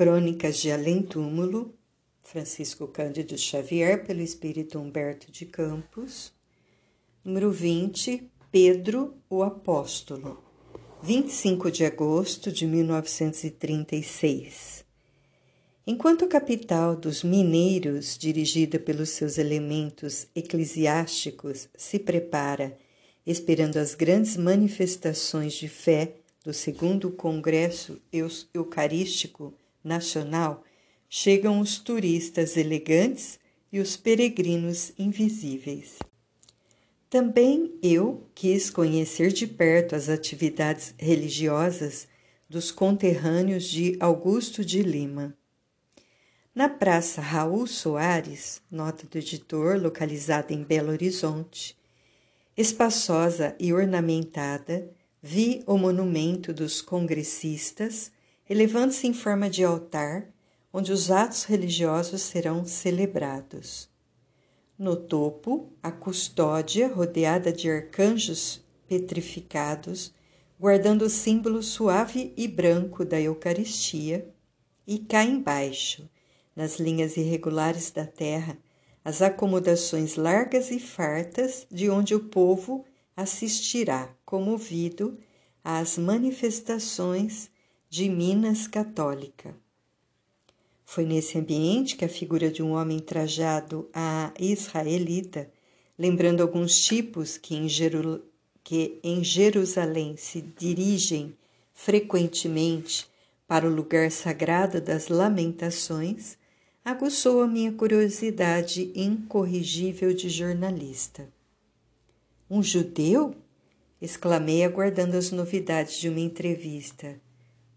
Crônicas de Além Túmulo, Francisco Cândido Xavier, pelo Espírito Humberto de Campos. Número 20, Pedro, o Apóstolo, 25 de agosto de 1936. Enquanto a capital dos mineiros, dirigida pelos seus elementos eclesiásticos, se prepara, esperando as grandes manifestações de fé do segundo Congresso Eucarístico Nacional, chegam os turistas elegantes e os peregrinos invisíveis. Também eu quis conhecer de perto as atividades religiosas dos conterrâneos de Augusto de Lima. Na Praça Raul Soares, nota do editor, localizada em Belo Horizonte, espaçosa e ornamentada, vi o monumento dos congressistas elevando-se em forma de altar, onde os atos religiosos serão celebrados. No topo, a custódia, rodeada de arcanjos petrificados, guardando o símbolo suave e branco da Eucaristia, e cá embaixo, nas linhas irregulares da terra, as acomodações largas e fartas de onde o povo assistirá, comovido, às manifestações de Minas Católica. Foi nesse ambiente que a figura de um homem trajado a israelita, lembrando alguns tipos que em, Jeru que em Jerusalém se dirigem frequentemente para o lugar sagrado das lamentações, aguçou a minha curiosidade incorrigível de jornalista. Um judeu? exclamei, aguardando as novidades de uma entrevista.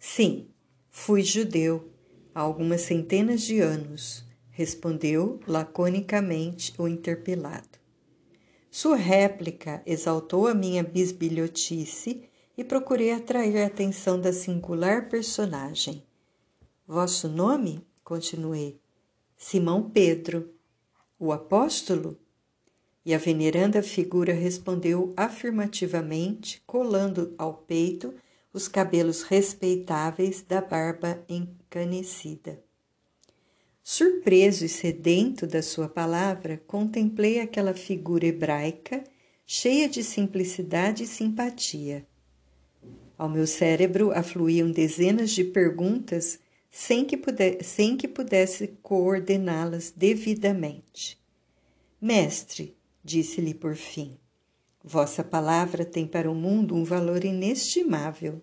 Sim, fui judeu há algumas centenas de anos, respondeu laconicamente o interpelado. Sua réplica exaltou a minha bisbilhotice e procurei atrair a atenção da singular personagem. Vosso nome? continuei. Simão Pedro. O apóstolo? E a veneranda figura respondeu afirmativamente, colando ao peito os cabelos respeitáveis da barba encanecida. Surpreso e sedento da sua palavra, contemplei aquela figura hebraica cheia de simplicidade e simpatia. Ao meu cérebro afluíam dezenas de perguntas sem que, puder, sem que pudesse coordená-las devidamente. Mestre, disse-lhe por fim, Vossa palavra tem para o mundo um valor inestimável.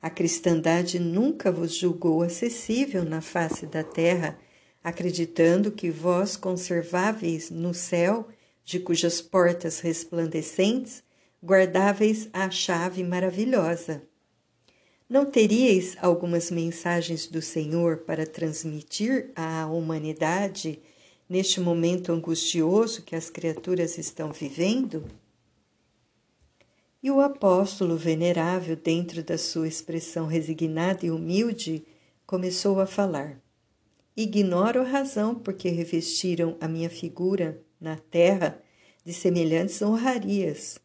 A cristandade nunca vos julgou acessível na face da terra, acreditando que vós conserváveis no céu, de cujas portas resplandecentes guardáveis a chave maravilhosa. Não teríeis algumas mensagens do Senhor para transmitir à humanidade neste momento angustioso que as criaturas estão vivendo? E o apóstolo venerável, dentro da sua expressão resignada e humilde, começou a falar. Ignoro a razão por que revestiram a minha figura na terra de semelhantes honrarias.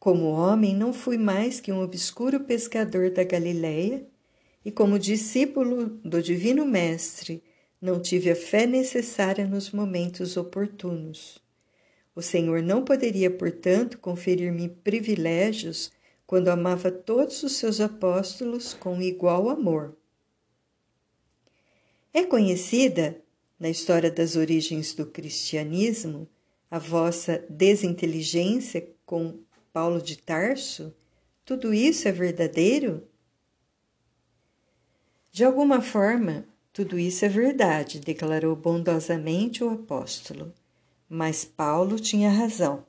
Como homem, não fui mais que um obscuro pescador da Galileia, e como discípulo do Divino Mestre, não tive a fé necessária nos momentos oportunos. O Senhor não poderia, portanto, conferir-me privilégios quando amava todos os seus apóstolos com igual amor. É conhecida, na história das origens do cristianismo, a vossa desinteligência com Paulo de Tarso? Tudo isso é verdadeiro? De alguma forma, tudo isso é verdade, declarou bondosamente o apóstolo. Mas Paulo tinha razão.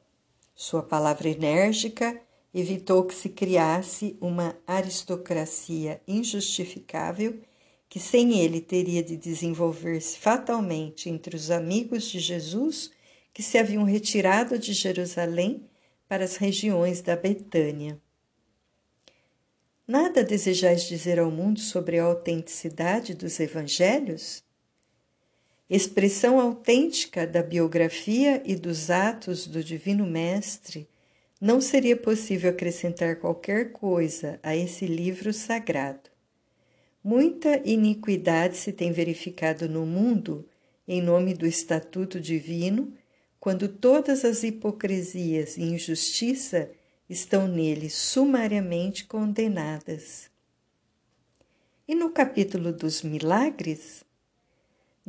Sua palavra enérgica evitou que se criasse uma aristocracia injustificável que sem ele teria de desenvolver-se fatalmente entre os amigos de Jesus que se haviam retirado de Jerusalém para as regiões da Betânia. Nada desejais dizer ao mundo sobre a autenticidade dos evangelhos? Expressão autêntica da biografia e dos atos do Divino Mestre, não seria possível acrescentar qualquer coisa a esse livro sagrado. Muita iniquidade se tem verificado no mundo em nome do estatuto divino, quando todas as hipocrisias e injustiça estão nele sumariamente condenadas. E no capítulo dos milagres,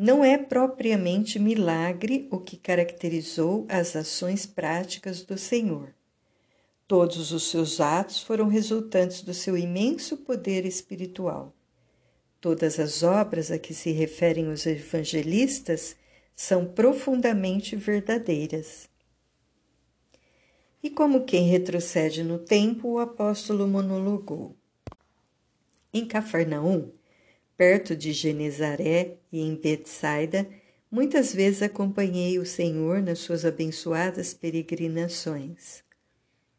não é propriamente milagre o que caracterizou as ações práticas do Senhor. Todos os seus atos foram resultantes do seu imenso poder espiritual. Todas as obras a que se referem os evangelistas são profundamente verdadeiras. E como quem retrocede no tempo, o apóstolo monologou. Em Cafarnaum, perto de Genezaré e em Betsaida, muitas vezes acompanhei o Senhor nas suas abençoadas peregrinações.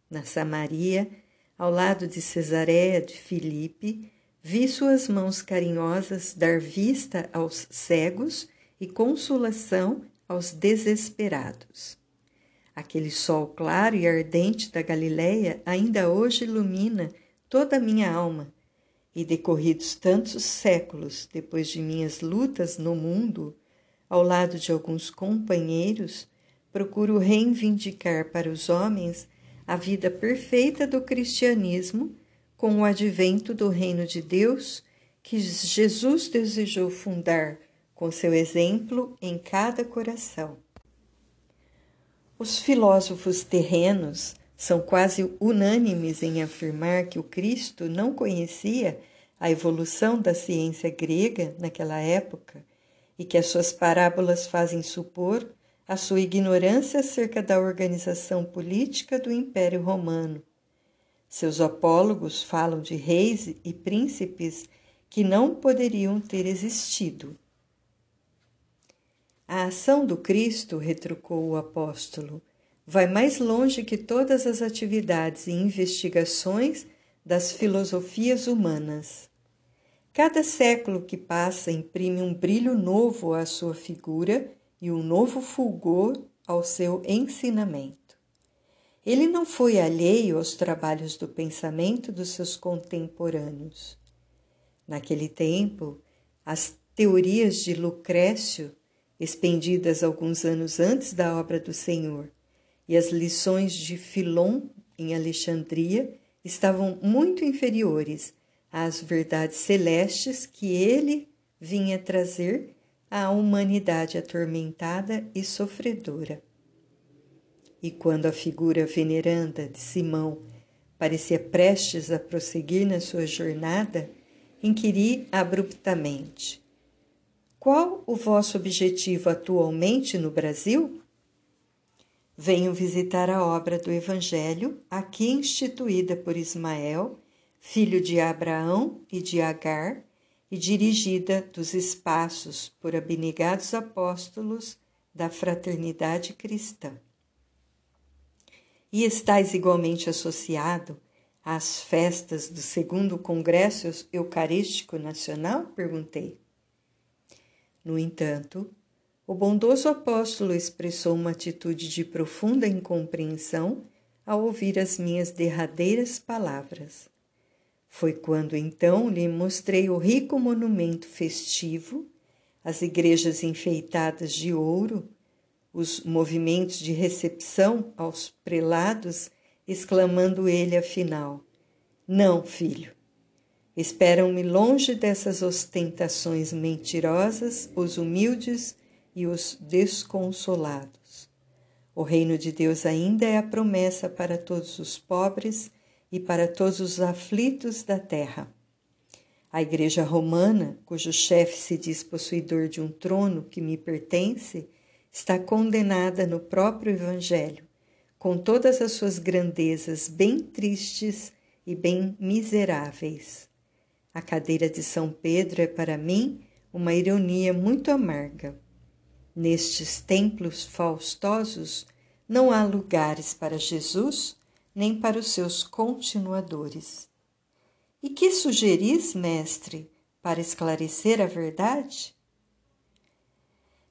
Na Samaria, ao lado de Cesareia de Filipe, vi suas mãos carinhosas dar vista aos cegos e consolação aos desesperados. Aquele sol claro e ardente da Galileia ainda hoje ilumina toda a minha alma, e decorridos tantos séculos depois de minhas lutas no mundo, ao lado de alguns companheiros, procuro reivindicar para os homens a vida perfeita do cristianismo com o advento do reino de Deus que Jesus desejou fundar com seu exemplo em cada coração. Os filósofos terrenos são quase unânimes em afirmar que o Cristo não conhecia a evolução da ciência grega naquela época e que as suas parábolas fazem supor a sua ignorância acerca da organização política do Império Romano. Seus apólogos falam de reis e príncipes que não poderiam ter existido. A ação do Cristo, retrucou o apóstolo, vai mais longe que todas as atividades e investigações das filosofias humanas. Cada século que passa imprime um brilho novo à sua figura e um novo fulgor ao seu ensinamento. Ele não foi alheio aos trabalhos do pensamento dos seus contemporâneos. Naquele tempo, as teorias de Lucrécio, expendidas alguns anos antes da obra do Senhor, e as lições de Filon em Alexandria estavam muito inferiores às verdades celestes que ele vinha trazer à humanidade atormentada e sofredora. E quando a figura veneranda de Simão parecia prestes a prosseguir na sua jornada, inquiri abruptamente: Qual o vosso objetivo atualmente no Brasil? Venho visitar a obra do Evangelho, aqui instituída por Ismael, filho de Abraão e de Agar, e dirigida dos espaços por abnegados apóstolos da fraternidade cristã. E estais igualmente associado às festas do segundo Congresso Eucarístico Nacional? perguntei. No entanto, o bondoso apóstolo expressou uma atitude de profunda incompreensão ao ouvir as minhas derradeiras palavras. Foi quando então lhe mostrei o rico monumento festivo, as igrejas enfeitadas de ouro, os movimentos de recepção aos prelados, exclamando ele afinal: Não, filho. Esperam-me longe dessas ostentações mentirosas os humildes e os desconsolados. O reino de Deus ainda é a promessa para todos os pobres e para todos os aflitos da terra. A Igreja Romana, cujo chefe se diz possuidor de um trono que me pertence, está condenada no próprio Evangelho, com todas as suas grandezas bem tristes e bem miseráveis. A cadeira de São Pedro é para mim uma ironia muito amarga. Nestes templos faustosos não há lugares para Jesus nem para os seus continuadores. E que sugeris, mestre, para esclarecer a verdade?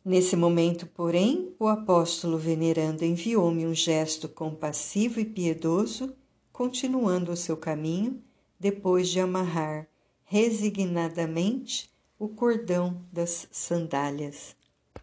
Nesse momento, porém, o apóstolo venerando enviou-me um gesto compassivo e piedoso, continuando o seu caminho, depois de amarrar resignadamente o cordão das sandálias.